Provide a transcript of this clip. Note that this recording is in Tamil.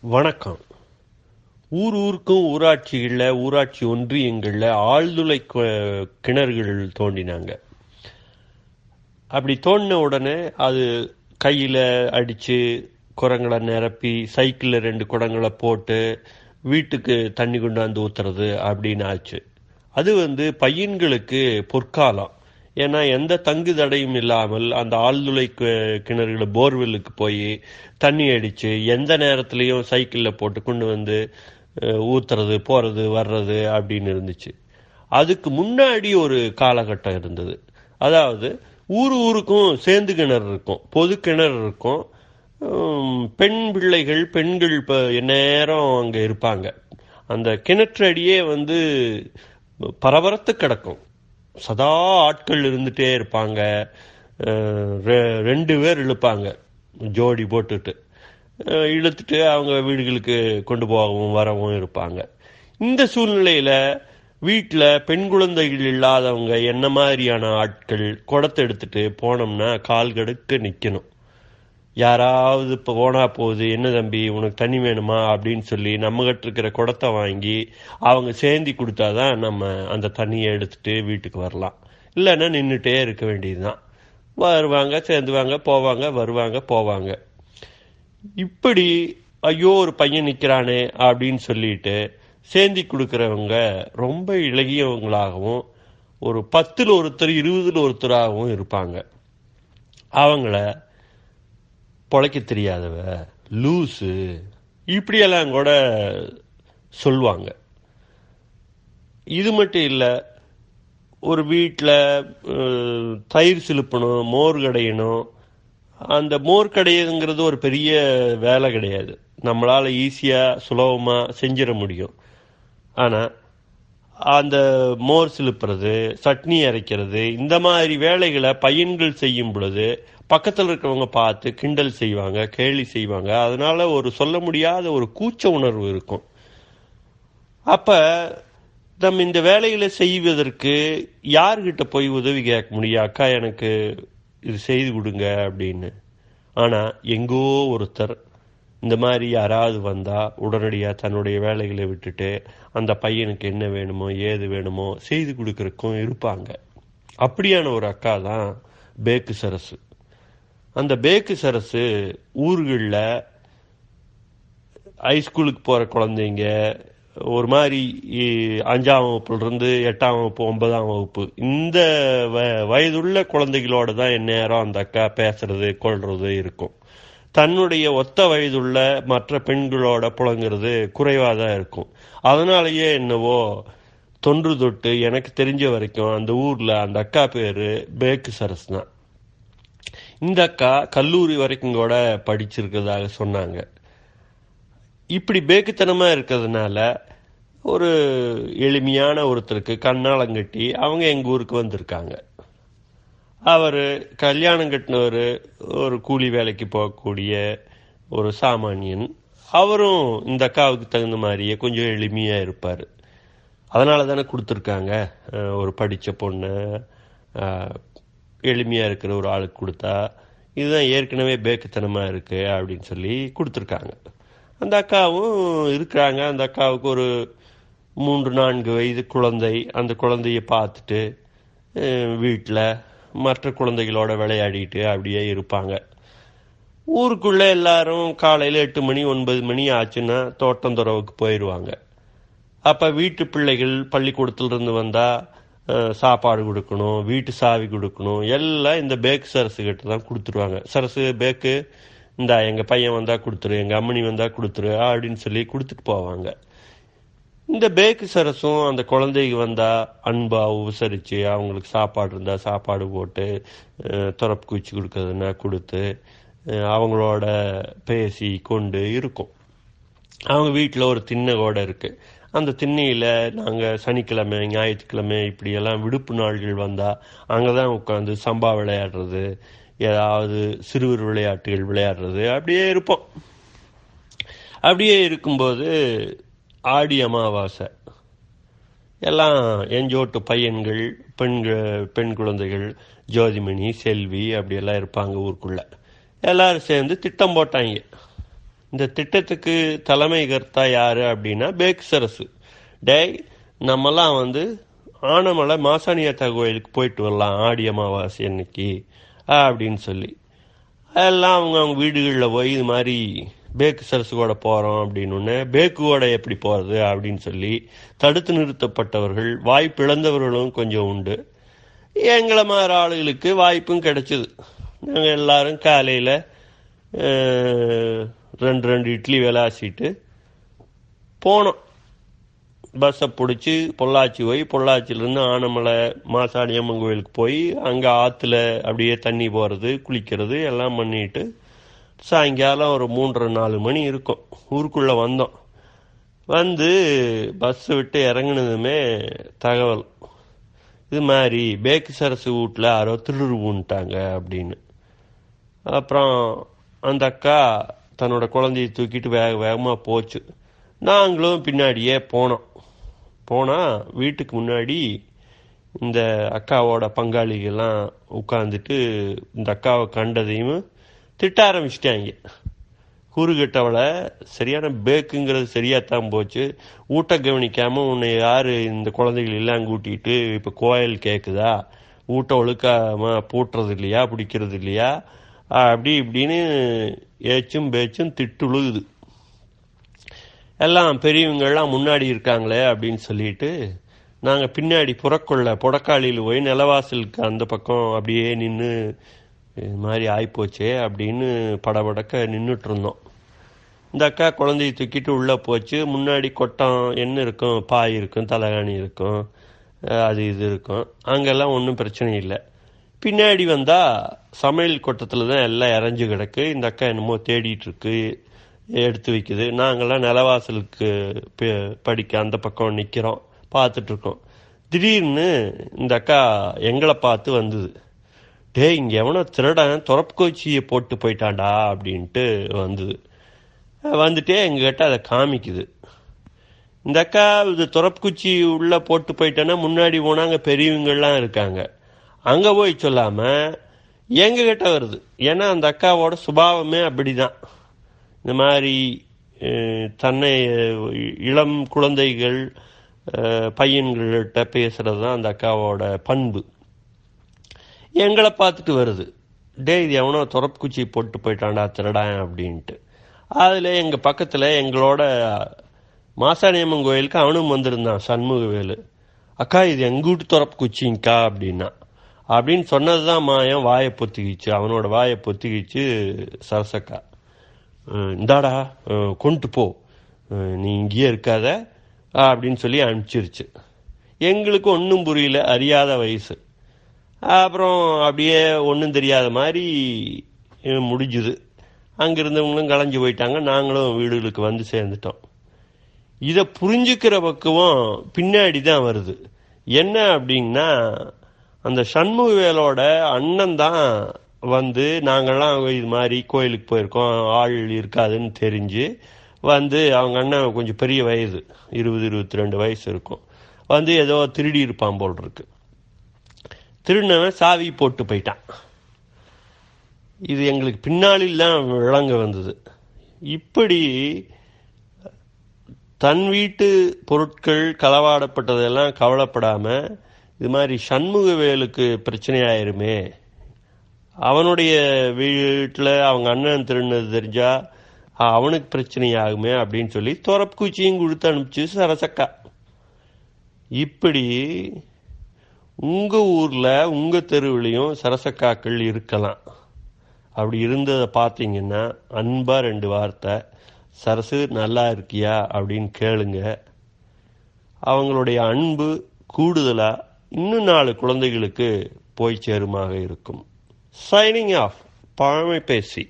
வணக்கம். ஊர் ஊருக்கும் ஊராட்சிகளில் ஊராட்சி ஒன்றியங்களில் ஆழ்துளை கிணறுகள் தோண்டினாங்க. அப்படி தோண்டின உடனே அது கையில் அடித்து குரங்களை நிரப்பி சைக்கிளில் ரெண்டு குடங்களை போட்டு வீட்டுக்கு தண்ணி கொண்டாந்து ஊத்துறது அப்படின்னு ஆச்சு. அது வந்து பையன்களுக்கு பொற்காலம். ஏன்னா எந்த தங்கு தடையும் இல்லாமல் அந்த ஆழ்துளை கிணறுகளை போர்வெல்லுக்கு போய் தண்ணி அடித்து எந்த நேரத்துலையும் சைக்கிளில் போட்டு கொண்டு வந்து ஊத்துறது போகிறது வர்றது அப்படின்னு இருந்துச்சு. அதுக்கு முன்னாடி ஒரு காலகட்டம் இருந்தது. அதாவது ஊர் ஊருக்கும் சேர்ந்து கிணறு இருக்கும் பொது கிணறு இருக்கும். பெண் பிள்ளைகள் பெண்கள் இப்போ நேரம் அங்கே இருப்பாங்க. அந்த கிணற்றடியே வந்து பரபரத்து கிடக்கும். சதா ஆட்கள் இருந்துட்டே இருப்பாங்க. ரெ- ரெண்டு பேர் இழுப்பாங்க. ஜோடி போட்டுட்டு. இழுத்துட்டு அவங்க வீடுகளுக்கு கொண்டு போகவும் வரவும் இருப்பாங்க. இந்த சூழ்நிலையில் வீட்டில் பெண் குழந்தைகள் இல்லாதவங்க என்ன மாதிரியான ஆட்கள் குடத்தை எடுத்துட்டு போனோம்னா கால் கடுக்க நிற்கணும் யாராவது இப்போ ஓனா போகுது என்ன தம்பி உனக்கு தண்ணி வேணுமா அப்படின்னு சொல்லி நம்மகிட்ட இருக்கிற குடத்தை வாங்கி அவங்க சேந்தி கொடுத்தாதான் நம்ம அந்த தண்ணியை எடுத்துட்டு வீட்டுக்கு வரலாம். இல்லைன்னா நின்றுட்டே இருக்க வேண்டியதுதான். வருவாங்க சேர்ந்துவாங்க போவாங்க வருவாங்க போவாங்க. இப்படி ஐயோ ஒரு பையன் நிற்கிறானே அப்படின்னு சொல்லிட்டு சேந்தி கொடுக்குறவங்க ரொம்ப இளகியவங்களாகவும் ஒரு பத்தில் ஒருத்தர் இருபதில் ஒருத்தராகவும் இருப்பாங்க. அவங்கள பொழைக்க தெரியாதவ லூசு இப்படியெல்லாம் கூட சொல்லுவாங்க. இது மட்டும் இல்லை ஒரு வீட்டில் தயிர் சிலுப்பணும் மோர் கடையணும். அந்த மோர் கடையுங்கிறது ஒரு பெரிய வேலை கிடையாது. நம்மளால் ஈஸியாக சுலபமாக செஞ்சிட முடியும். ஆனால் அந்த மோர் சிலுப்புறது சட்னி அரைக்கிறது இந்த மாதிரி வேலைகளை பையன்கள் செய்யும் பொழுது பக்கத்தில் இருக்கிறவங்க பார்த்து கிண்டல் செய்வாங்க கேலி செய்வாங்க. அதனால ஒரு சொல்ல முடியாத ஒரு கூச்ச உணர்வு இருக்கும். அப்ப நம்ம இந்த வேலைகளை செய்வதற்கு யார்கிட்ட போய் உதவி கேட்க முடியும்? அக்கா எனக்கு இது செய்து கொடுங்க அப்படின்னு. ஆனால் எங்கோ ஒருத்தர் இந்த மாதிரி யாராவது வந்தா உடனடியாக தன்னுடைய வேலைகளை விட்டுட்டு அந்த பையனுக்கு என்ன வேணுமோ ஏது வேணுமோ செய்து கொடுக்குறக்கும் இருப்பாங்க. அப்படியான ஒரு அக்கா தான் பேக்கு சரசு. அந்த பேக்கு சரசு ஊர்களில் ஹைஸ்கூலுக்கு போகிற குழந்தைங்க ஒரு மாதிரி அஞ்சாம் வகுப்புலேருந்து எட்டாம் வகுப்பு ஒன்பதாம் வகுப்பு இந்த வ- வயதுள்ள குழந்தைகளோட தான் எந்நேரம் அந்த அக்கா பேசுறது கொள்வது இருக்கும். தன்னுடைய ஒத்த வயதுள்ள மற்ற பெண்களோட புழங்குறது குறைவாக தான் இருக்கும். அதனாலயே என்னவோ தொன்று தொட்டு எனக்கு தெரிஞ்ச வரைக்கும் அந்த ஊரில் அந்த அக்கா பேர் பேக்கு சரஸ் தான். இந்த அக்கா கல்லூரி வரைக்கும் கூட படிச்சிருக்கிறதாக சொன்னாங்க. இப்படி பேக்குத்தனமாக இருக்கிறதுனால ஒரு எளிமையான ஒருத்தருக்கு கண்ணாலங்கட்டி அவங்க எங்கள் ஊருக்கு வந்திருக்காங்க. அவர் கல்யாணம் கட்டினவர் ஒரு கூலி வேலைக்கு போகக்கூடிய ஒரு சாமானியன். அவரும் இந்த அக்காவுக்கு தகுந்த மாதிரியே கொஞ்சம் எளிமையாக இருப்பார். அதனால தானே கொடுத்துருக்காங்க ஒரு படித்த பொண்ணு எளிமையாக இருக்கிற ஒரு ஆளுக்கு கொடுத்தா இதுதான் ஏற்கனவே பேக்குத்தனமாக இருக்குது அப்படின்னு சொல்லி கொடுத்துருக்காங்க. அந்த அக்காவும் இருக்கிறாங்க. அந்த அக்காவுக்கு ஒரு மூன்று நான்கு வயது குழந்தை. அந்த குழந்தைய பார்த்துட்டு வீட்டில் மற்ற குழந்தைகளோட விளையாடிட்டு அப்படியே இருப்பாங்க. ஊருக்குள்ளே எல்லாரும் காலையில் எட்டு மணி ஒன்பது மணி ஆச்சுன்னா தோட்டந்துறவுக்கு போயிடுவாங்க அப்போ வீட்டு பிள்ளைகள் பள்ளிக்கூடத்துலேருந்து வந்தால் சாப்பாடு கொடுக்கணும் வீட்டு சாவி கொடுக்கணும் எல்லாம் இந்த பேக்கு சரசுகிட்ட தான் கொடுத்துருவாங்க. சரசு பேக்கு இந்த எங்கள் பையன் வந்தால் கொடுத்துரு எங்கள் அம்மனி வந்தால் கொடுத்துரு அப்படின்னு சொல்லி கொடுத்துட்டு போவாங்க. இந்த பேக்கு சரசும் அந்த குழந்தைக்கு வந்தா அன்பா உபசரிச்சு அவங்களுக்கு சாப்பாடு இருந்தா சாப்பாடு போட்டு துறப்பு குச்சி கொடுக்கறதுனா கொடுத்து அவங்களோட பேசி கொண்டு இருக்கும். அவங்க வீட்டில் ஒரு திண்ணை கூட இருக்கு. அந்த திண்ணையில் நாங்கள் சனிக்கிழமை ஞாயிற்றுக்கிழமை இப்படியெல்லாம் விடுப்பு நாள்கள் வந்தால் அங்கே தான் உட்காந்து சம்பா விளையாடுறது ஏதாவது சிறுவர் விளையாட்டுகள் விளையாடுறது அப்படியே இருப்போம். அப்படியே இருக்கும்போது ஆடி அமாவாசை. எல்லாம் எஞ்சோட்டு பையன்கள் பெண்கள் பெண் குழந்தைகள் ஜோதிமணி செல்வி அப்படியெல்லாம் இருப்பாங்க ஊருக்குள்ள. எல்லாரும் சேர்ந்து திட்டம் போட்டாங்க. இந்த திட்டத்துக்கு தலைமை கர்த்தா யாரு அப்படின்னா பேக்சரசு. டேய் நம்மலாம் வந்து ஆனமலை மாசாணியாத்தா கோயிலுக்கு போயிட்டு வரலாம் ஆடி அமாவாசை அன்னைக்கு அப்படின்னு சொல்லி. எல்லாம் அவங்க அவங்க வீடுகளில் போய் இது மாதிரி பேக்கு சரசு கூட போகிறோம் அப்படின்னு பேக்கு எப்படி போகிறது அப்படின்னு சொல்லி தடுத்து நிறுத்தப்பட்டவர்கள் வாய்ப்பிழந்தவர்களும் கொஞ்சம் உண்டு. எங்களை மாதிரி ஆளுகளுக்கு வாய்ப்பும் கிடைச்சிது. நாங்கள் எல்லாரும் காலையில் ரெண்டு ரெண்டு இட்லி விளாசிட்டு போனோம். பஸ்ஸை பிடிச்சி பொள்ளாச்சி போய் பொள்ளாச்சியிலேருந்து ஆனமலை மாசாணி அம்மன் கோயிலுக்கு போய் அங்கே ஆற்றுல அப்படியே தண்ணி போகிறது குளிக்கிறது எல்லாம் பண்ணிட்டு சாயங்காலம் ஒரு மூன்றரை நாலு மணி இருக்கும். ஊருக்குள்ளே வந்தோம். வந்து பஸ்ஸு விட்டு இறங்குனதுமே தகவல். இது மாதிரி பேக்கு சரசு வீட்டில் யாரோ திருடுவுன்ட்டாங்க அப்படின்னு. அப்புறம் அந்த அக்கா தன்னோட குழந்தைய தூக்கிட்டு வேக வேகமாக போச்சு. நாங்களும் பின்னாடியே போனோம். போனால் வீட்டுக்கு முன்னாடி இந்த அக்காவோட பங்காளிகள்லாம் உட்காந்துட்டு இந்த அக்காவை கண்டதையும் திட்ட ஆரம்பிச்சிட்டாங்க. கூறுகிட்டவளை சரியான பேக்குங்கிறது சரியாத்தான் போச்சு. ஊட்ட கவனிக்காமல் உன்னை யார் இந்த குழந்தைகள் எல்லாம் கூட்டிட்டு இப்போ கோயில் கேட்குதா ஊட்ட ஒழுக்காமல் பூட்டுறது இல்லையா? பிடிக்கிறது இல்லையா? அப்படி இப்படின்னு ஏச்சும் பேச்சும் திட்டுழுகுது. எல்லாம் பெரியவங்கள்லாம் முன்னாடி இருக்காங்களே அப்படின்னு சொல்லிட்டு நாங்கள் பின்னாடி புறக்கொள்ள புடக்காளியில் போய் நிலவாசலுக்கு அந்த பக்கம் அப்படியே நின்று இது மாதிரி ஆகிப்போச்சே அப்படின்னு படபடக்க நின்றுட்டு இருந்தோம் இந்த அக்கா குழந்தைய தூக்கிட்டு உள்ளே போச்சு. முன்னாடி கொட்டம் என்ன இருக்கும்? பாய் இருக்கும் தலைகாணி இருக்கும் அது இது இருக்கும். அங்கெல்லாம் ஒன்றும் பிரச்சனை இல்லை. பின்னாடி வந்தால் சமையல் கொட்டத்தில் தான் எல்லாம் இறஞ்சு கிடக்கு. இந்த அக்கா என்னமோ தேடிட்டுருக்கு எடுத்து வைக்குது. நாங்கள்லாம் நிலவாசலுக்கு படிக்க அந்த பக்கம் நிற்கிறோம் பார்த்துட்ருக்கோம் திடீர்னு இந்த அக்கா எங்களை பார்த்து வந்தது. டே இங்க எவனோ திருடன் துறப்புக்கோச்சியை போட்டு போயிட்டான்டா அப்படின்ட்டு வந்தது. வந்துட்டே எங்ககிட்ட அதை காமிக்குது. இந்த அக்கா இது துறப்புக்குச்சி உள்ளே போட்டு போயிட்டேன்னா முன்னாடி போனாங்க பெரியவங்கள்லாம் இருக்காங்க. அங்கே போய் சொல்லாமல் எங்ககிட்ட வருது? ஏன்னா அந்த அக்காவோட சுபாவமே அப்படிதான். இந்த மாதிரி தன்னை இளம் குழந்தைகள் பையன்கள்கிட்ட பேசுகிறது தான் அந்த அக்காவோட பண்பு. எங்களை பார்த்துட்டு வருது. டே இது எவனோ துறப்புக்குச்சி போட்டு போயிட்டான்டா திருடான் அப்படின்ட்டு. அதில் எங்கள் பக்கத்தில் எங்களோட மாசாணியம்மன் கோயிலுக்கு அவனும் வந்திருந்தான் சண்முகவேலு. அக்கா இது எங்கூட்டு வீட்டு குச்சிங்க்கா அப்படின்னா. அப்படின்னு சொன்னது தான் மாயம் வாயை பொத்திக்கிச்சு. அவனோட வாயை பொத்திக்கிச்சு சரசக்கா. இந்தாடா கொண்டு போ. நீ இங்கேயே இருக்காத அப்படின்னு சொல்லி அனுப்பிச்சிருச்சு. எங்களுக்கு ஒன்றும் புரியல அறியாத வயசு. அப்புறம் அப்படியே ஒன்றும் தெரியாத மாதிரி முடிஞ்சுது. அங்கிருந்தவங்களும் களைஞ்சு போயிட்டாங்க. நாங்களும் வீடுகளுக்கு வந்து சேர்ந்துட்டோம். இதை புரிஞ்சுக்கிற பக்குவம் பின்னாடி தான் வருது. என்ன அப்படின்னா அந்த சண்முகவேலோட அண்ணன் தான் வந்து நாங்கள்லாம் இது மாதிரி கோயிலுக்கு போயிருக்கோம். ஆள் இருக்காதுன்னு தெரிஞ்சு வந்து அவங்க அண்ணன் கொஞ்சம் பெரிய வயது இருபது இருபத்தி ரெண்டு வயசு இருக்கும். வந்து ஏதோ திருடி இருப்பான் போல் இருக்குது திருநவன் சாவி போட்டு போயிட்டான். இது எங்களுக்கு பின்னாளில் தான் விளங்க வந்தது. இப்படி தன் வீட்டு பொருட்கள் களவாடப்பட்டதெல்லாம் கவலைப்படாமல் இது மாதிரி சண்முகவேலுக்கு பிரச்சனையாயிருமே. அவனுடைய வீட்டில் அவங்க அண்ணன் திருநது தெரிஞ்சா அவனுக்கு பிரச்சனை ஆகுமே அப்படின்னு சொல்லி துறப்புக்குச்சியும் கொடுத்து அனுப்பிச்சு சரசக்கா. இப்படி உங்க ஊர்ல உங்க தெருவிலையும் சரசக்காக்கள் இருக்கலாம். அப்படி இருந்ததை பார்த்தீங்கன்னா அன்பா ரெண்டு வார்த்தை சரசு நல்லா இருக்கியா? அப்படின்னு கேளுங்க. அவங்களுடைய அன்பு கூடுதலா இன்னும் நாலு குழந்தைகளுக்கு போய் சேருமாக இருக்கும். சைனிங் ஆஃப் பழமை பேசி.